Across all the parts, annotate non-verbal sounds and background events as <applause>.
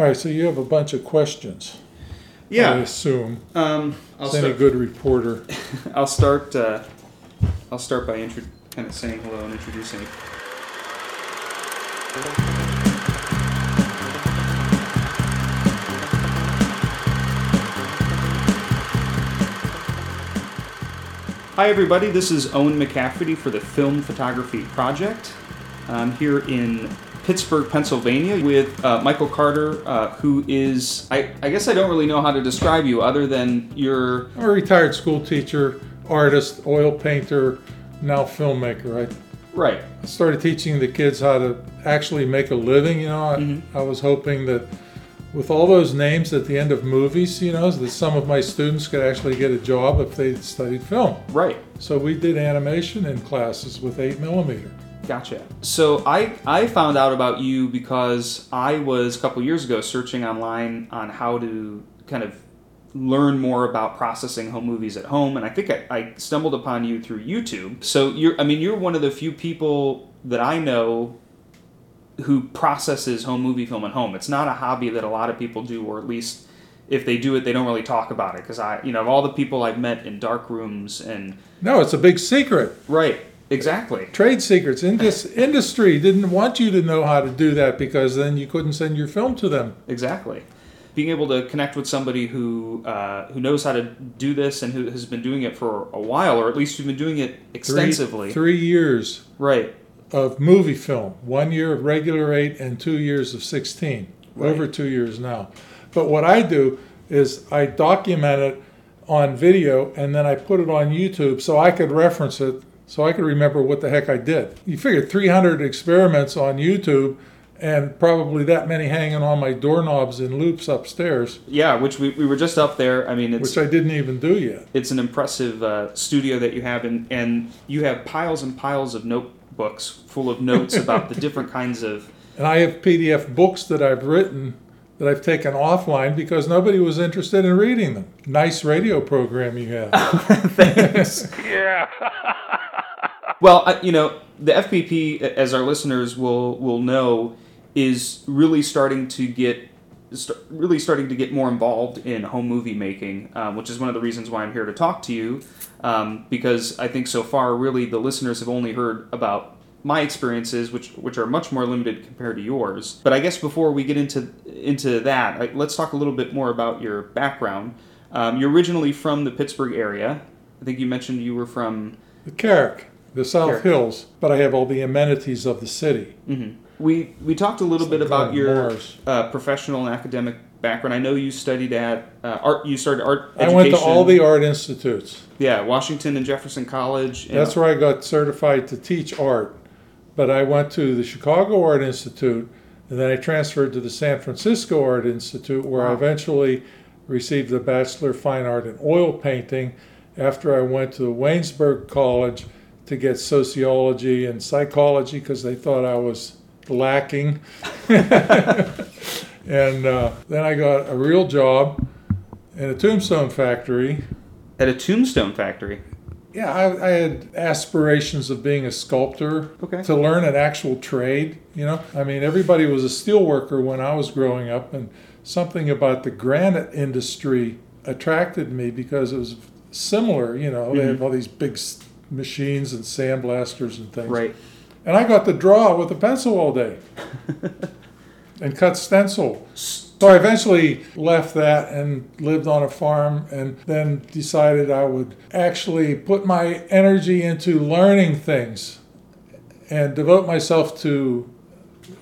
All right, so you have a bunch of questions. Yeah, I assume. Um, I'll As any good reporter. <laughs> I'll start. Uh, I'll start by intro- kind of saying hello and introducing. Hi, everybody. This is Owen McCafferty for the Film Photography Project. I'm here in Pittsburgh, Pennsylvania, with uh, Michael Carter, uh, who is, I, I guess I don't really know how to describe you other than you're I'm a retired school teacher, artist, oil painter, now filmmaker. I right. I started teaching the kids how to actually make a living. You know, I, Mm-hmm. I was hoping that with all those names at the end of movies, you know, that some of my students could actually get a job if they studied film. Right. So we did animation in classes with 8 millimeter. Gotcha. So I I found out about you because I was a couple years ago searching online on how to kind of learn more about processing home movies at home, and I think I, I stumbled upon you through YouTube. So you're I mean you're one of the few people that I know who processes home movie film at home. It's not a hobby that a lot of people do, or at least if they do it, they don't really talk about it. Because I, you know, of all the people I've met in dark rooms and No, it's a big secret. right, exactly, Trade secrets. In this <laughs> industry didn't want you to know how to do that because then you couldn't send your film to them. exactly. Being able to connect with somebody who uh, who knows how to do this and who has been doing it for a while, or at least who's been doing it Three- extensively, Three years right? of movie film, one year of regular eight and two years of 16, Right. over two years now. But what I do is I document it on video and then I put it on YouTube so I could reference it, so I could remember what the heck I did. You figure 300 experiments on YouTube and probably that many hanging on my doorknobs in loops upstairs, Yeah, which we, we were just up there. I mean, it's which I didn't even do yet. it's an impressive uh, studio that you have, and and you have piles and piles of notebooks full of notes <laughs> about the different kinds of And I have PDF books that I've written that I've taken offline because nobody was interested in reading them. Nice radio program you have. <laughs> things. <laughs> Well, I, you know, the FPP, as our listeners will will know, is really starting to get st- really starting to get more involved in home movie making, um, which is one of the reasons why I'm here to talk to you. Um, because I think so far, really, the listeners have only heard about my experiences, which which are much more limited compared to yours. But I guess before we get into into that, like, let's talk a little bit more about your background. Um, you're originally from the Pittsburgh area. I think you mentioned you were from the Carrick, the South. Hills, but I have all the amenities of the city. We we talked a little bit Some about your uh, professional and academic background. I know you studied at uh, art. You started art. I went to all the art institutes. yeah Washington and Jefferson College. And, That's where I got certified to teach art. But I went to the Chicago Art Institute, and then I transferred to the San Francisco Art Institute, where I eventually received a Bachelor of Fine Art in Oil Painting after I went to Waynesburg College to get sociology and psychology because they thought I was lacking. <laughs> and uh, then I got a real job in a tombstone factory at a tombstone factory. yeah, I, I had aspirations of being a sculptor. Okay. To learn an actual trade, you know. I mean, everybody was a steel worker when I was growing up, and something about the granite industry attracted me because it was similar. You know, they have all these big machines and sandblasters and things. Right. And I got to draw with a pencil all day <laughs> and cut stencil. So I eventually left that and lived on a farm and then decided I would actually put my energy into learning things and devote myself to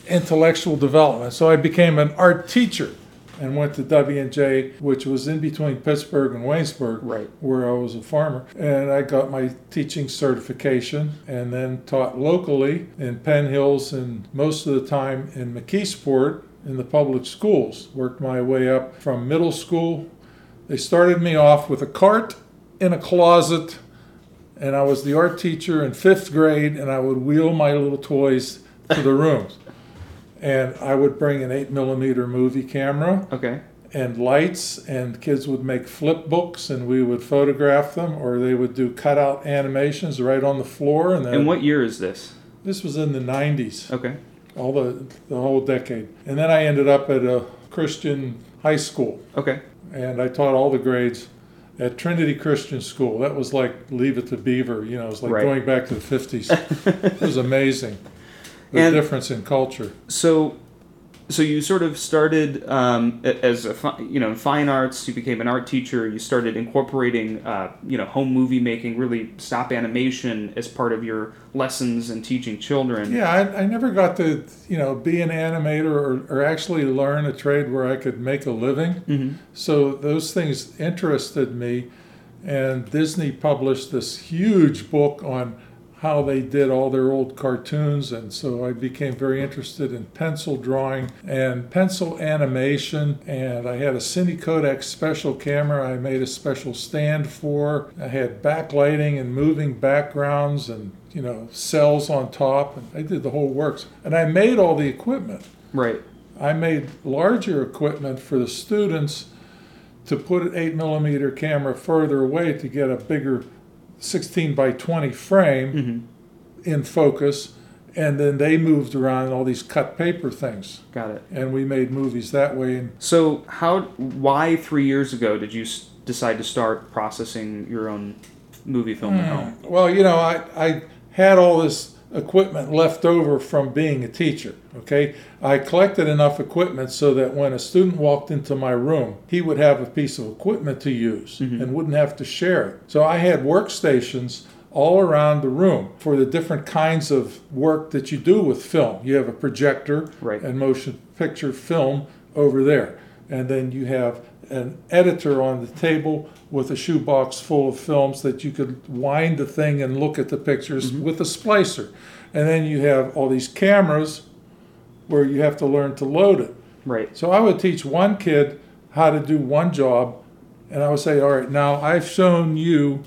intellectual development. So I became an art teacher and went to W&J, which was in between Pittsburgh and Waynesburg, Right. where I was a farmer. And I got my teaching certification and then taught locally in Penn Hills and most of the time in McKeesport in the public schools. Worked my way up from middle school. They started me off with a cart in a closet and I was the art teacher in fifth grade, and I would wheel my little toys to the rooms. And I would bring an eight millimeter movie camera Okay. and lights, and kids would make flip books, and we would photograph them, or they would do cutout animations right on the floor. And then And what year is this? this was in the '90s Okay. all the the whole decade. And then I ended up at a Christian High School, Okay. and I taught all the grades at Trinity Christian School. That was like Leave It to Beaver, you know, it was like Right. going back to the 50s. <laughs> it was amazing, the And- difference in culture. So, so you sort of started um, as a fi- you know in fine arts. You became an art teacher. You started incorporating uh, you know home movie making, really stop animation as part of your lessons and teaching children. Yeah, I, I never got to, you know, be an animator or, or actually learn a trade where I could make a living. hmm So those things interested me, and Disney published this huge book on how they did all their old cartoons, and so I became very interested in pencil drawing and pencil animation. And I had a Cine Kodak special camera I made a special stand for. I had backlighting and moving backgrounds and you know cells on top, and I did the whole works. And I made all the equipment. Right. I made larger equipment for the students to put an 8 millimeter camera further away to get a bigger 16 by 20 frame hmm in focus. And then they moved around all these cut paper things. Got it. And we made movies that way. And So how? Why three years ago did you decide to start processing your own movie film at home? Well, you know, I, I had all this equipment left over from being a teacher. Okay, I collected enough equipment so that when a student walked into my room, he would have a piece of equipment to use mm-hmm. and wouldn't have to share it. So I had workstations all around the room for the different kinds of work that you do with film. You have a projector Right. and motion picture film over there. And then you have an editor on the table with a shoebox full of films that you could wind the thing and look at the pictures mm-hmm. with a splicer. And then you have all these cameras where you have to learn to load it. Right. So I would teach one kid how to do one job, and I would say, All right, now I've shown you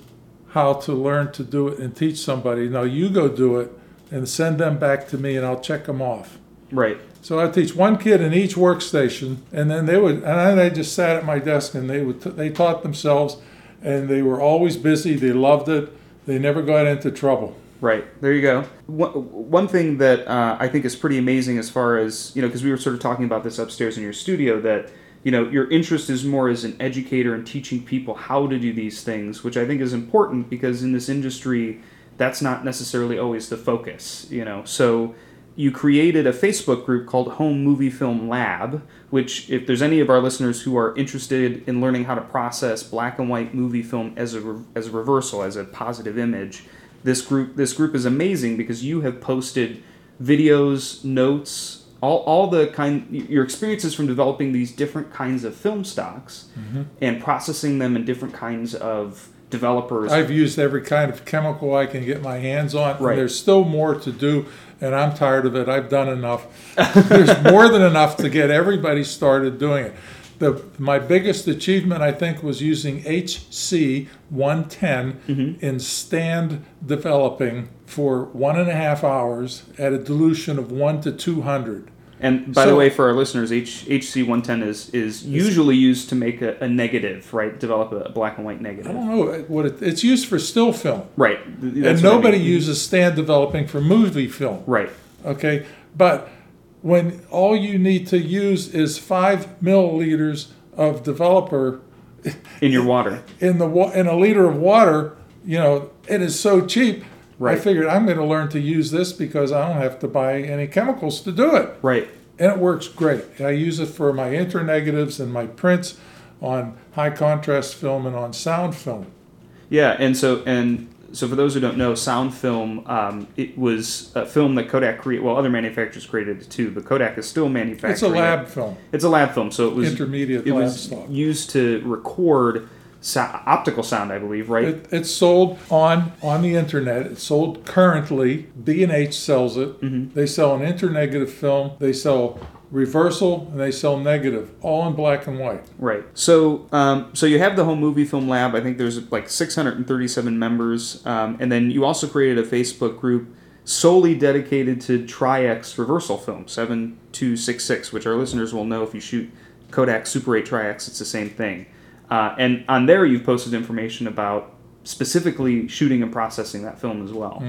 how to learn to do it and teach somebody. Now you go do it and send them back to me, and I'll check them off. Right. So I teach one kid in each workstation, and then they would, and I just sat at my desk and they would, they taught themselves, and they were always busy. They loved it. They never got into trouble. Right. There you go. One, one thing that uh, I think is pretty amazing as far as, you know, because we were sort of talking about this upstairs in your studio, that, you know, your interest is more as an educator and teaching people how to do these things, which I think is important because in this industry, that's not necessarily always the focus, you know. So you created a Facebook group called Home Movie Film Lab, which, if there's any of our listeners who are interested in learning how to process black and white movie film as a, re- as a reversal, as a positive image, this group this group is amazing because you have posted videos, notes, all, all the kind your experiences from developing these different kinds of film stocks mm-hmm. and processing them in different kinds of developers. I've used every kind of chemical I can get my hands on. and Right. there's still more to do, and I'm tired of it. I've done enough. there's <laughs> more than enough to get everybody started doing it. The, my biggest achievement, I think, was using HC 110 mm-hmm. in stand developing for one and a half hours at a dilution of 1 to 200. And by the way, for our listeners, H, HC110 is is usually used to make a, a negative, right? Develop a black and white negative. I don't know what it, it's used for still film. Right. That's and what I nobody mean. uses stand developing for movie film. Right. Okay, but when all you need to use is five milliliters of developer In your water. in the in a liter of water, you know, it is so cheap. Right. I figured I'm going to learn to use this because I don't have to buy any chemicals to do it, Right. And it works great. I use it for my internegatives and my prints on high contrast film and on sound film. Yeah, and so and so for those who don't know, sound film um, it was a film that Kodak created. Well, other manufacturers created it too, but Kodak is still manufacturing. It's a it. lab film, It's a lab film, so it was intermediate it was stock. used to record so- optical sound, I believe, right? It, it's sold on on the internet. It's sold currently. B and H sells it. Mm-hmm. They sell an internegative film. They sell reversal and they sell negative, all in black and white. Right. So, um, so you have the home movie film lab. I think there's like 637 members, um, and then you also created a Facebook group solely dedicated to Tri-X reversal film 7266, which our listeners will know if you shoot Kodak Super 8 Tri-X, it's the same thing. Uh, and on there, you've posted information about specifically shooting and processing that film as well.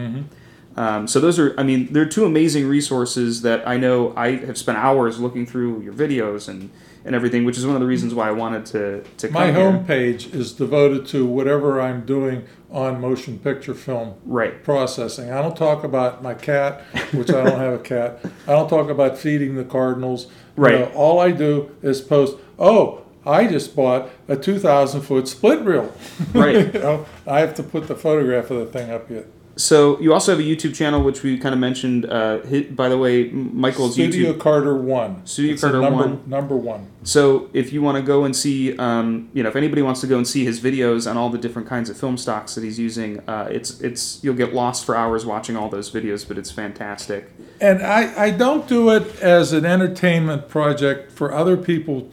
Um, so those are, I mean, they're two amazing resources that I know I have spent hours looking through your videos and, and everything, which is one of the reasons why I wanted to to come My homepage is devoted to whatever I'm doing on motion picture film Right. processing. I don't talk about my cat, which I don't have a cat. I don't talk about feeding the cardinals. You Right. know, all I do is post, oh, I just bought a 2,000 foot split reel. <laughs> Right. you know, I have to put the photograph of the thing up yet. So you also have a YouTube channel, which we kind of mentioned. Uh, hit, by the way, Michael's Studio YouTube. Carter 1. Studio It's Carter number, 1. Number one. So if you want to go and see, um, you know, if anybody wants to go and see his videos on all the different kinds of film stocks that he's using, uh, it's it's you'll get lost for hours watching all those videos, but it's fantastic. And I, I don't do it as an entertainment project for other people.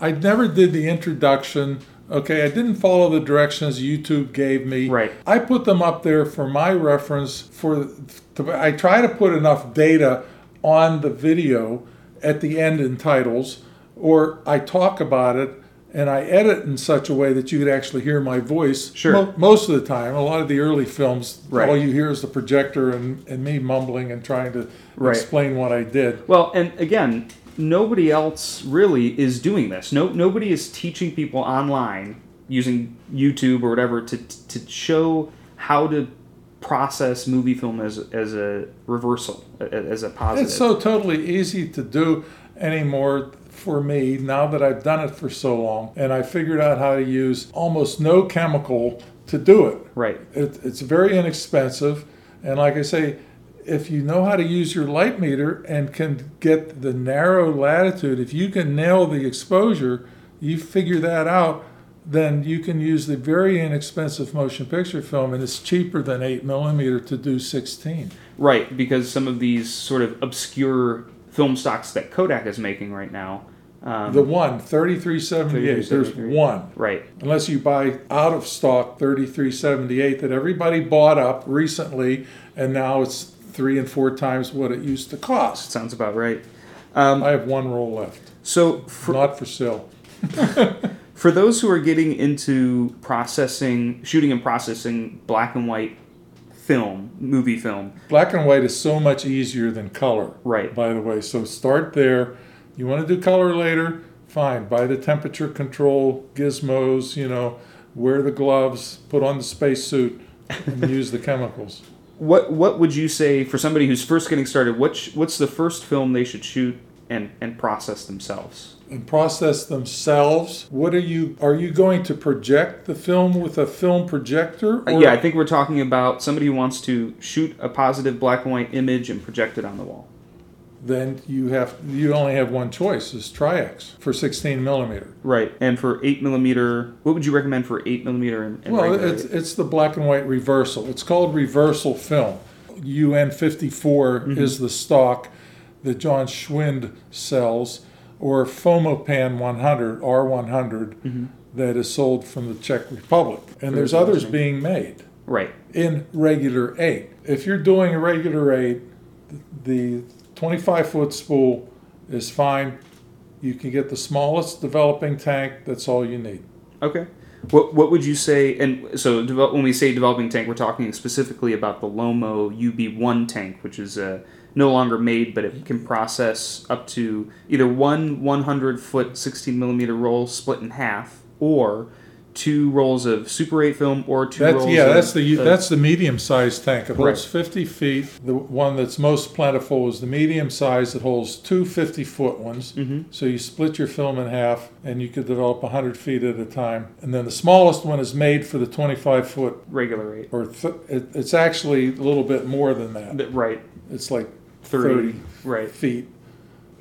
I never did the introduction. Okay, I didn't follow the directions YouTube gave me. Right. I put them up there for my reference. For to, I try to put enough data on the video at the end in titles, or I talk about it and I edit in such a way that you could actually hear my voice. Sure. Mo- most of the time, a lot of the early films, Right. all you hear is the projector and, and me mumbling and trying to Right. explain what I did. Well, and again, nobody else really is doing this. No, nobody is teaching people online using YouTube or whatever to to show how to process movie film as as a reversal, as a positive. It's so totally easy to do anymore for me now that I've done it for so long and I figured out how to use almost no chemical to do it. right. it it's very inexpensive. And like I say, if you know how to use your light meter and can get the narrow latitude, if you can nail the exposure, you figure that out, then you can use the very inexpensive motion picture film, and it's cheaper than 8 millimeter to do 16. Right, because some of these sort of obscure film stocks that Kodak is making right now. Um, The one, 3378, there's one. right, Unless you buy out of stock 3378 that everybody bought up recently, and now it's three and four times what it used to cost. sounds about right. Um, I have one roll left, so for, not for sale. <laughs> for those who are getting into processing, shooting and processing black and white film, movie film, Black and white is so much easier than color, right, by the way. So start there. You want to do color later? Fine. Buy the temperature control gizmos, you know, wear the gloves, put on the spacesuit, and use the <laughs> chemicals. What what would you say for somebody who's first getting started? What sh- what's the first film they should shoot and and process themselves? and process themselves. What are you are you going to project the film with a film projector? Uh, yeah, I think we're talking about somebody who wants to shoot a positive black and white image and project it on the wall. Then you have you only have one choice is Tri-X for 16 millimeter. Right, and for eight millimeter, what would you recommend for eight millimeter and, and Well, regular it's it's the black and white reversal. It's called reversal film. UN 54 Mm-hmm. is the stock that John Schwind sells, or Fomapan 100 R100 Mm-hmm. that is sold from the Czech Republic, and there's others being made. right, in regular eight. If you're doing a regular eight, the 25 foot spool is fine. You can get the smallest developing tank. That's all you need. okay. What what would you say? And so develop, when we say developing tank, we're talking specifically about the Lomo UB1 tank, which is uh, no longer made, but it can process up to either one 100 foot 16 millimeter roll split in half, or two rolls of Super 8 film, or two That's rolls. yeah. of, That's the of- that's the medium sized tank. It holds 50 feet. The one that's most plentiful is the medium size. It holds two 50 foot ones. Mhm. So you split your film in half, and you could develop 100 feet at a time. And then the smallest one is made for the 25 foot, regular eight. or th- it, it's actually a little bit more than that. Th- Right, It's like 30. 30 Right, feet.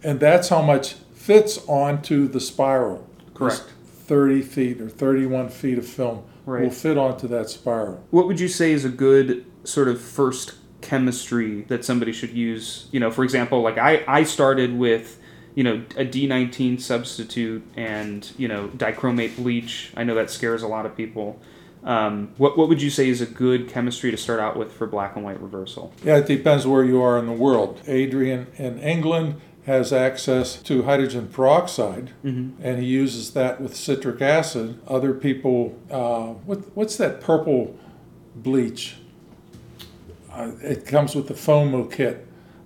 And that's how much fits onto the spiral. correct. 30 feet or 31 feet of film will fit onto that spiral. What would you say is a good sort of first chemistry that somebody should use? You know, for example, like I, I started with, you know, a D19 substitute and, you know, dichromate bleach. I know that scares a lot of people. Um, what, what would you say is a good chemistry to start out with for black and white reversal? Yeah, it depends where you are in the world. Adrian in England has access to hydrogen peroxide, Mm-hmm. and he uses that with citric acid. Other people, uh, what, what's that purple bleach? uh, it comes with the FOMO kit.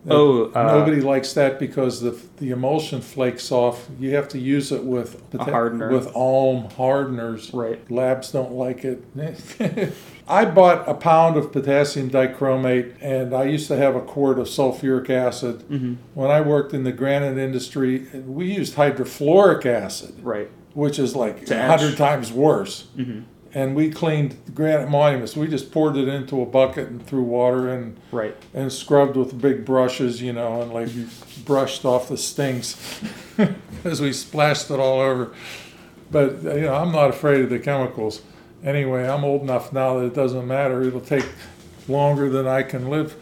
Oh, uh, Nobody likes that because the the emulsion flakes off. You have to use it with with alum hardeners. Right. Labs don't like it. <laughs> I bought a pound of potassium dichromate, and I used to have a quart of sulfuric acid. Mm-hmm. When I worked in the granite industry, we used hydrofluoric acid, Right. which is like a hundred times worse. Mm-hmm. And we cleaned the granite monuments. We just poured it into a bucket and threw water and Right. and scrubbed with big brushes, you know, and like brushed off the stinks <laughs> as we splashed it all over. But you know, I'm not afraid of the chemicals. Anyway, I'm old enough now that it doesn't matter. It'll take longer than I can live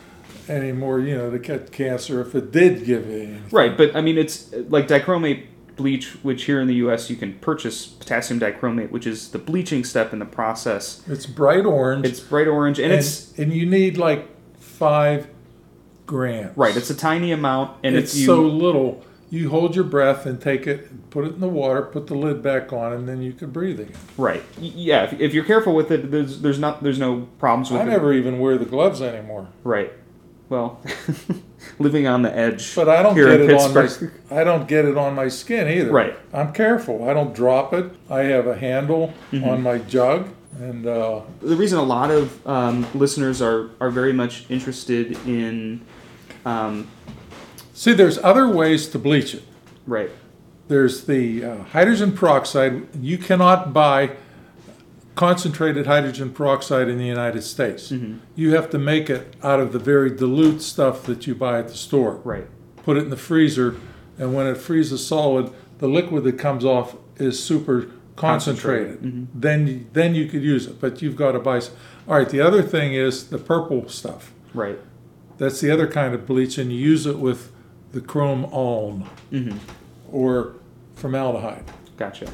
anymore, you know, to get cancer if it did give you anything. Right, but I mean, it's like dichromate bleach, which here in the U.S. you can purchase potassium dichromate, which is the bleaching step in the process. It's bright orange. It's bright orange, and, and, it's and you need like five grams. right. It's a tiny amount, and it's you so little. You hold your breath and take it, put it in the water, put the lid back on, and then you can breathe again. right, yeah. If, if you're careful with it, there's there's not there's no problems with I it. never even wear the gloves anymore. Right. Well, <laughs> living on the edge. But I don't here get it on my I don't get it on my skin either. Right. I'm careful. I don't drop it. I have a handle Mm-hmm. on my jug, and uh, the reason a lot of um, listeners are are very much interested in, um, see, there's other ways to bleach it. right. There's the uh, hydrogen peroxide. You cannot buy concentrated hydrogen peroxide in the United States. Mm-hmm. You have to make it out of the very dilute stuff that you buy at the store. Right. Put it in the freezer, and when it freezes solid, the liquid that comes off is super concentrated. Concentrated, Then, you- then you could use it, but you've got to buy. All right. The other thing is the purple stuff. Right. That's the other kind of bleach, and you use it with the chrome alum Mm-hmm. or formaldehyde. Gotcha.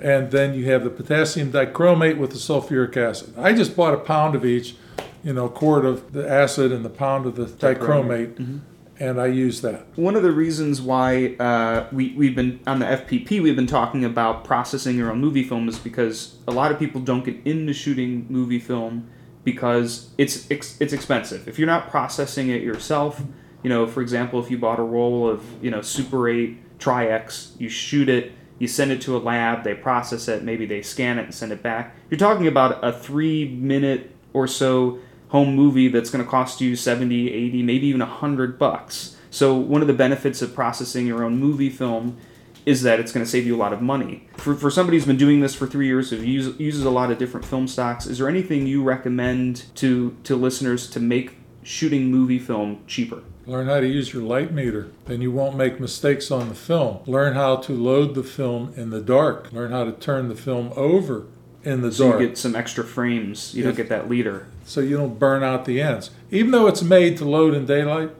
And then you have the potassium dichromate with the sulfuric acid. I just bought a pound of each, you know, a quart of the acid and the pound of the dichromate, Mhm. and I use that. One of the reasons why uh, we, we've been on the FPP, we've been talking about processing your own movie film is because a lot of people don't get into shooting movie film because it's it's expensive. If you're not processing it yourself, you know, for example, if you bought a roll of you know Super 8 Tri-X, you shoot it, you send it to a lab, they process it, maybe they scan it and send it back. You're talking about a three minute or so home movie that's going to cost you 70 80 maybe even 100 bucks. So one of the benefits of processing your own movie film is that it's going to save you a lot of money. For, for somebody who's been doing this for three years who use, uses a lot of different film stocks is there anything you recommend to to listeners to make shooting movie film cheaper Learn how to use your light meter, then you won't make mistakes on the film. Learn how to load the film in the dark. Learn how to turn the film over in the so dark. you get some extra frames you don't get that leader so you don't burn out the ends. Even though it's made to load in daylight,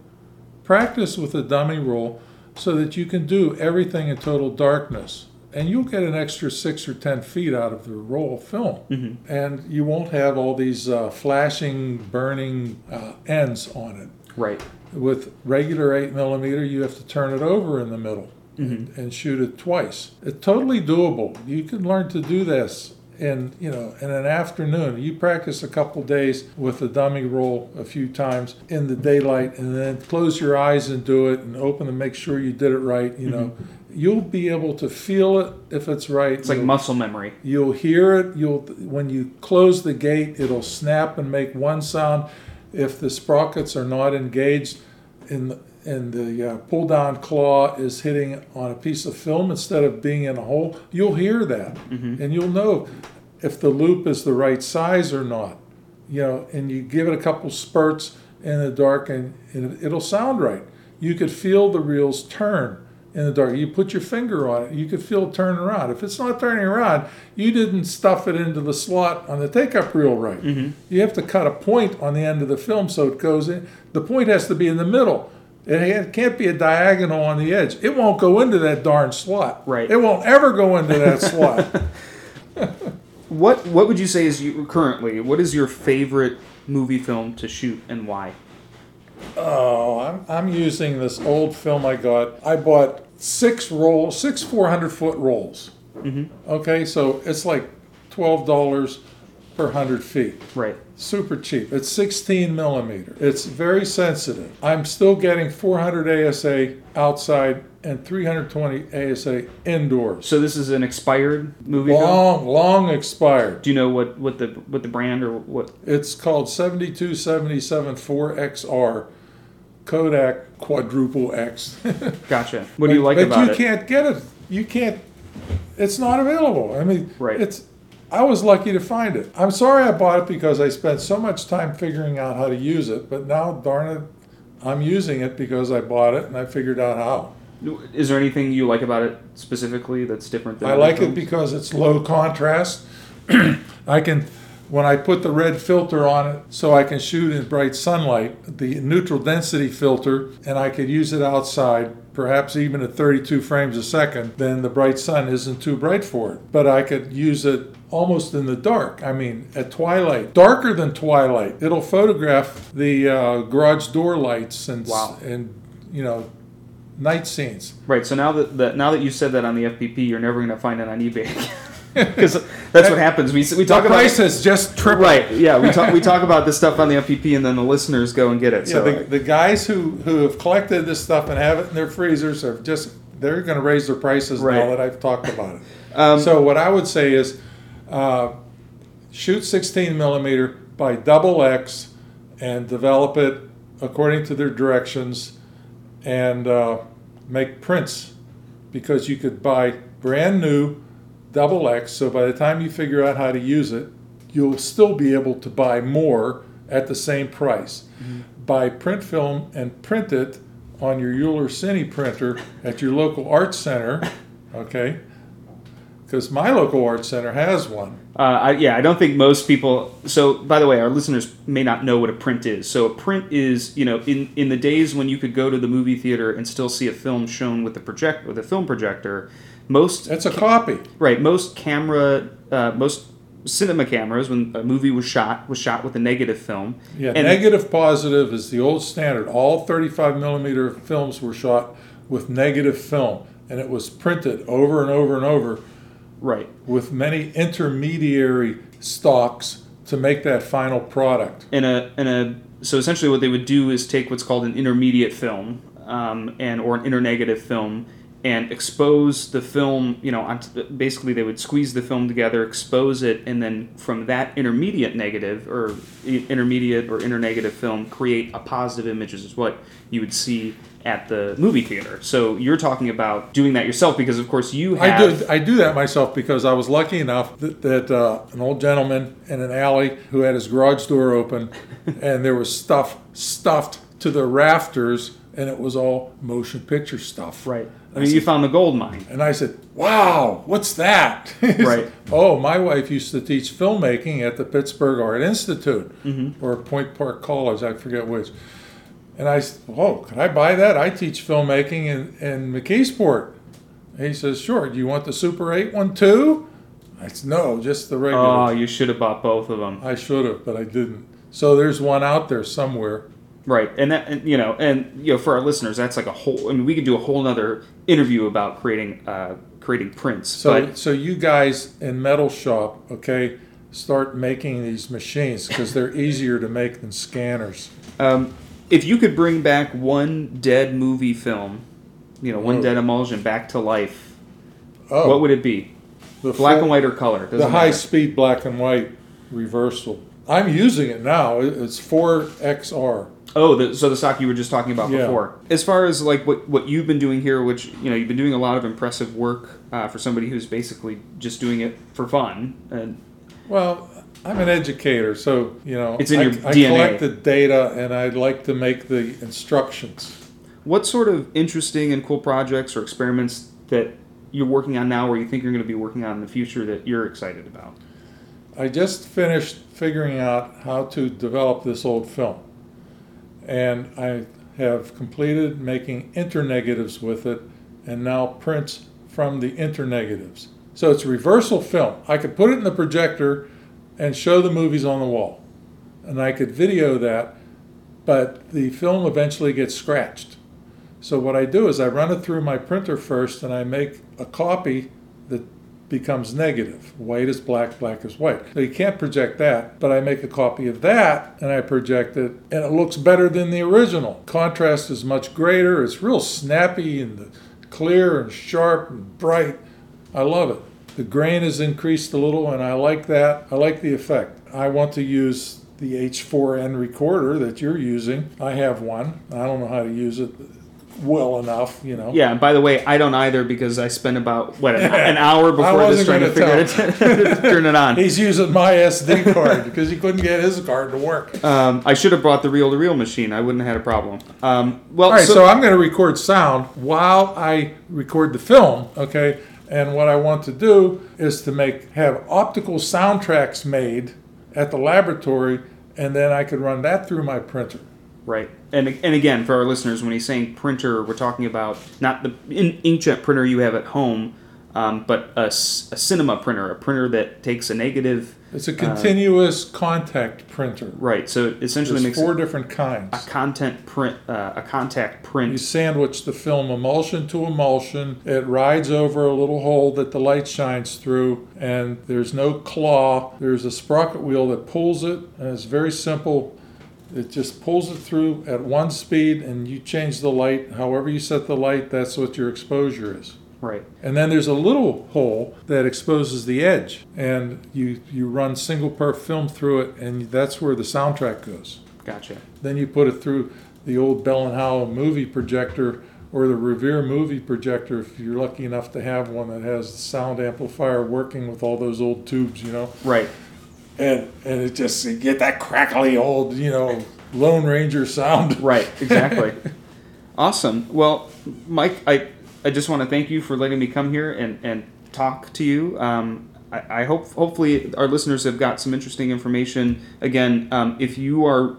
practice with a dummy roll so that you can do everything in total darkness. And you'll get an extra six or ten feet out of the roll of film. Mhm. And you won't have all these uh, flashing, burning uh, ends on it. right With regular 8 millimeter, you have to turn it over in the middle and, and shoot it twice. It's totally doable. You can learn to do this in you know in an afternoon. You practice a couple days with a dummy roll a few times in the daylight, and then close your eyes and do it, and open and make sure you did it right. You know, mm-hmm. you'll be able to feel it if it's right. it's like You'll- muscle memory You'll hear it. You'll when you close the gate, it'll snap and make one sound. If the sprockets are not engaged, in the, and the uh, pull down claw is hitting on a piece of film instead of being in a hole, you'll hear that, and you'll know if the loop is the right size or not. You know, and you give it a couple spurts in the dark, and, and it'll sound right. You could feel the reels turn in the dark. You put your finger on it, you could feel it turn around. If it's not turning around, you didn't stuff it into the slot on the take up reel right. Mm-hmm. You have to cut a point on the end of the film so it goes in. The point has to be in the middle. It can't be a diagonal on the edge. It won't go into that darn slot. Right. It won't ever go into that slot. <laughs> what what would you say is you currently what is your favorite movie film to shoot and why Oh, I'm, I'm using this old film I got. I bought six rolls, six 400 foot rolls. Mhm. Okay, so it's like $12 per 100 feet. Right. Super cheap. It's 16 millimeter. It's very sensitive. I'm still getting 400 ASA outside and 320 ASA indoors. So this is an expired movie film. Long, long expired. Do you know what, what the what the brand or what? It's called 7277 4XR Kodak Quadruple X. Gotcha. What do you like but about you it? You can't get it. You can't. It's not available. I mean, Right. It's. I was lucky to find it. I'm sorry I bought it because I spent so much time figuring out how to use it. But now, darn it, I'm using it because I bought it and I figured out how. Is there anything you like about it specifically that's different than I like it because it's low contrast. <clears throat> I can, when I put the red filter on it, so I can shoot in bright sunlight, the neutral density filter, and I could use it outside, perhaps even at 32 frames a second, then the bright sun isn't too bright for it. But I could use it almost in the dark. I mean, at twilight, darker than twilight. It'll photograph the uh, garage door lights and Wow. and you know night scenes. Right. So now that, that now that you said that on the FPP, you're never going to find it on eBay <laughs> <laughs> because that's what happens. We we talk the about price has just tripled. right. Yeah, we talk we talk about this stuff on the FPP, and then the listeners go and get it. Yeah, So the, the guys who, who have collected this stuff and have it in their freezers are just they're going to raise their prices Right. now that I've talked about it. um, so what I would say is, uh, shoot 16 millimeter buy double X and develop it according to their directions, and uh, make prints because you could buy brand new double X. So by the time you figure out how to use it, you'll still be able to buy more at the same price. Buy print film and print it on your Uhler Cine printer at your local art center, okay? Because my local art center has one. Uh, I, yeah, I don't think most people. So, by the way, our listeners may not know what a print is. So, a print is, you know, in in the days when you could go to the movie theater and still see a film shown with the project with a film projector, most That's a copy. right, most camera, uh, most cinema cameras when a movie was shot was shot with a negative film. Yeah, And- negative positive is the old standard. All 35 millimeter films were shot with negative film, and it was printed over and over and over Right, with many intermediary stocks to make that final product. and a and a so essentially what they would do is take what's called an intermediate film um, and or an internegative film and expose the film you know basically they would squeeze the film together expose it and then from that intermediate negative or intermediate or internegative film create a positive image is what you would see at the movie theater. So you're talking about doing that yourself because of course you I do I do that myself because I was lucky enough that, that uh, an old gentleman in an alley who had his garage door open, <laughs> and there was stuff stuffed to the rafters, and it was all motion picture stuff. right i mean you found the gold mine And I said, "Wow, what's that?" <laughs> Right. oh, my wife used to teach filmmaking at the Pittsburgh Art Institute Mm-hmm. or Point Park College, I forget which. And I said, "Oh, can I buy that? I teach filmmaking in in McKeesport." He says, "Sure. Do you want the Super 8 one too?" I said, "No, just the regular." oh you should have bought both of them I should have, but I didn't. So there's one out there somewhere. Right, and that and, you know, and you know, for our listeners, that's like a whole. I mean, we could do a whole other interview about creating uh, creating prints. So, but so you guys in metal shop, okay, start making these machines because they're easier to make than scanners. um, if you could bring back one dead movie film, you know, one Whoa. dead emulsion back to life, Oh, what would it be? the Black full- and white or color? Doesn't the high matter. speed black and white reversal. I'm using it now. It's 4XR. Oh, the, so the stock you were just talking about Yeah. before. As far as like what what you've been doing here, which you know you've been doing a lot of impressive work uh, for somebody who's basically just doing it for fun, and Well, I'm an educator, so you know, It's in I, your I DNA. collect the data and I like to make the instructions. What sort of interesting and cool projects or experiments that you're working on now, or you think you're going to be working on in the future that you're excited about? I just finished figuring out how to develop this old film. And I have completed making internegatives with it and now prints from the internegatives. So it's reversal film. I could put it in the projector and show the movies on the wall. And I could video that, but the film eventually gets scratched. So what I do is I run it through my printer first and I make a copy that becomes negative. White is black, black is white. So you can't project that, but I make a copy of that and I project it, and it looks better than the original. Contrast is much greater. It's real snappy and clear and sharp and bright. I love it. The grain is increased a little, and I like that. I like the effect. I want to use the H4n recorder that you're using. I have one. I don't know how to use it well enough, you know. Yeah, and by the way, I don't either because I spent about what an, <laughs> an hour before this trying to figure it <laughs> turn it on. He's using my SD card because he couldn't get his card to work. Um, I should have brought the reel to reel machine. I wouldn't have had a problem. Um, well, All right, so, so, I'm going to record sound while I record the film, okay? And what I want to do is to make have optical soundtracks made at the laboratory, and then I could run that through my printer. right, and and again for our listeners, when he's saying printer, we're talking about not the in, inkjet printer you have at home, um, but a cinema printer, a printer that takes a negative. It's a continuous contact printer. Right, so it essentially There's makes four a different kinds. A content print, uh, a contact print. You sandwich the film emulsion to emulsion. It rides over a little hole that the light shines through, and there's no claw. There's a sprocket wheel that pulls it, and it's very simple. It just pulls it through at one speed, and you change the light. However, you set the light, that's what your exposure is. Right, And then there's a little hole that exposes the edge, and you, you run single perf film through it, and that's where the soundtrack goes. gotcha. Then you put it through the old Bell and Howell movie projector or the Revere movie projector if you're lucky enough to have one that has the sound amplifier working with all those old tubes, you know. Right, And and it just you get that crackly old, you know, Lone Ranger sound. Right, exactly. <laughs> awesome. Well, Mike, I, I just want to thank you for letting me come here and, and talk to you. Um, I, I hope hopefully our listeners have got some interesting information. Again, um, if you are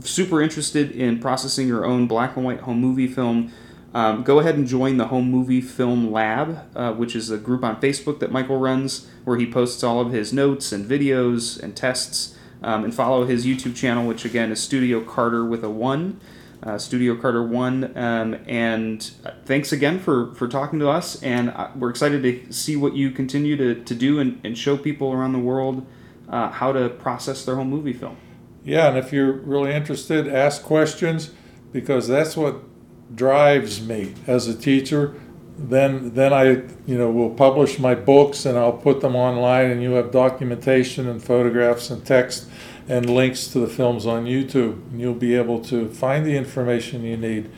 super interested in processing your own black and white home movie film, um, go ahead and join the Home Movie Film Lab, uh, which is a group on Facebook that Michael runs, where he posts all of his notes and videos and tests. Um, and follow his YouTube channel, which again is Studio Carter with a one, uh, Studio Carter one. Um, and uh, thanks again for for talking to us, and uh, we're excited to see what you continue to, to do and, and show people around the world uh, how to process their home movie film. Yeah, and if you're really interested, ask questions because that's what drives me as a teacher. Then, then I, you know, will publish my books and I'll put them online, and you have documentation and photographs and text and links to the films on YouTube. And you'll be able to find the information you need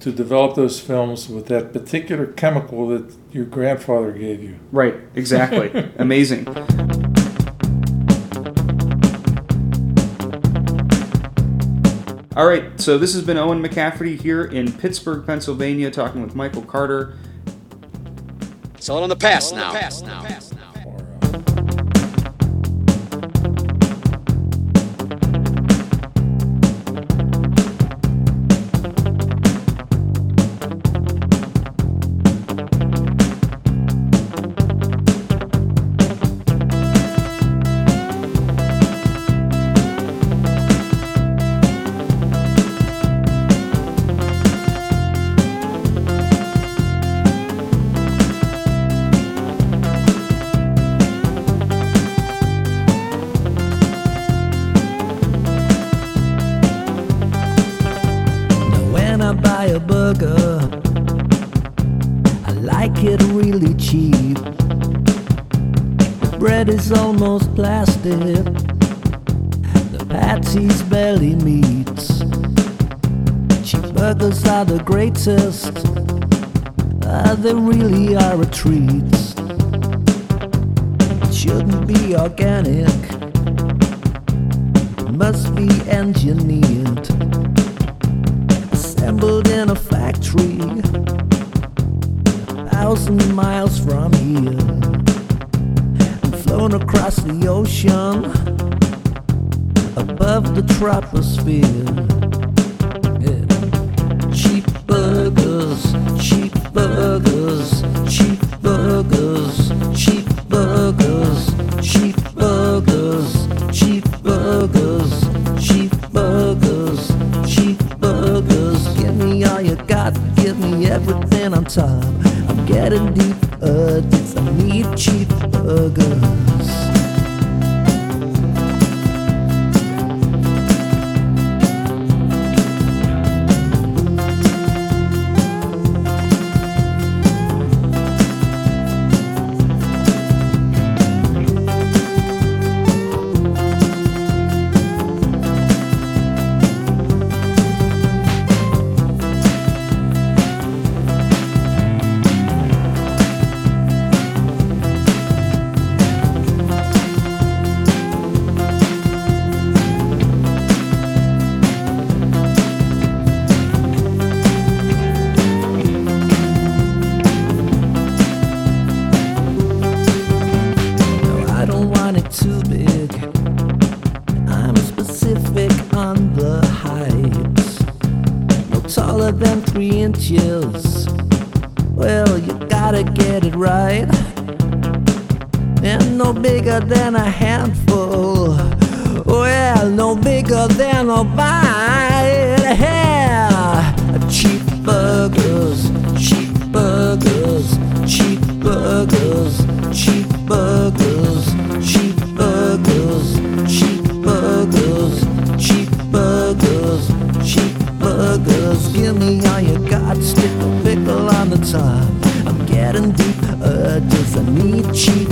to develop those films with that particular chemical that your grandfather gave you. Right, exactly. <laughs> Amazing. All right, so this has been Owen McCafferty here in Pittsburgh, Pennsylvania, talking with Michael Carter. It's all in the past now. Bread is almost plastic, the patty's barely meats. Cheap burgers are the greatest, uh, they really are a treat. Shouldn't be organic, must be engineered. Assembled in a factory. A thousand miles from here thrown across the ocean above the troposphere. Yeah. Cheap burgers, cheap burgers, cheap burgers, cheap burgers, cheap burgers, cheap burgers, cheap burgers, cheap burgers. Give me all you got, give me everything on top. I'm getting deep addicted. I need cheap burgers. No bigger than a handful. Well, no bigger than a bite. Yeah. Cheap burgers, cheap burgers, cheap burgers, cheap burgers, cheap burgers, cheap burgers, cheap burgers, cheap burgers. Give me all you got, stick a pickle on the top. I'm getting deep, uh, does I need cheap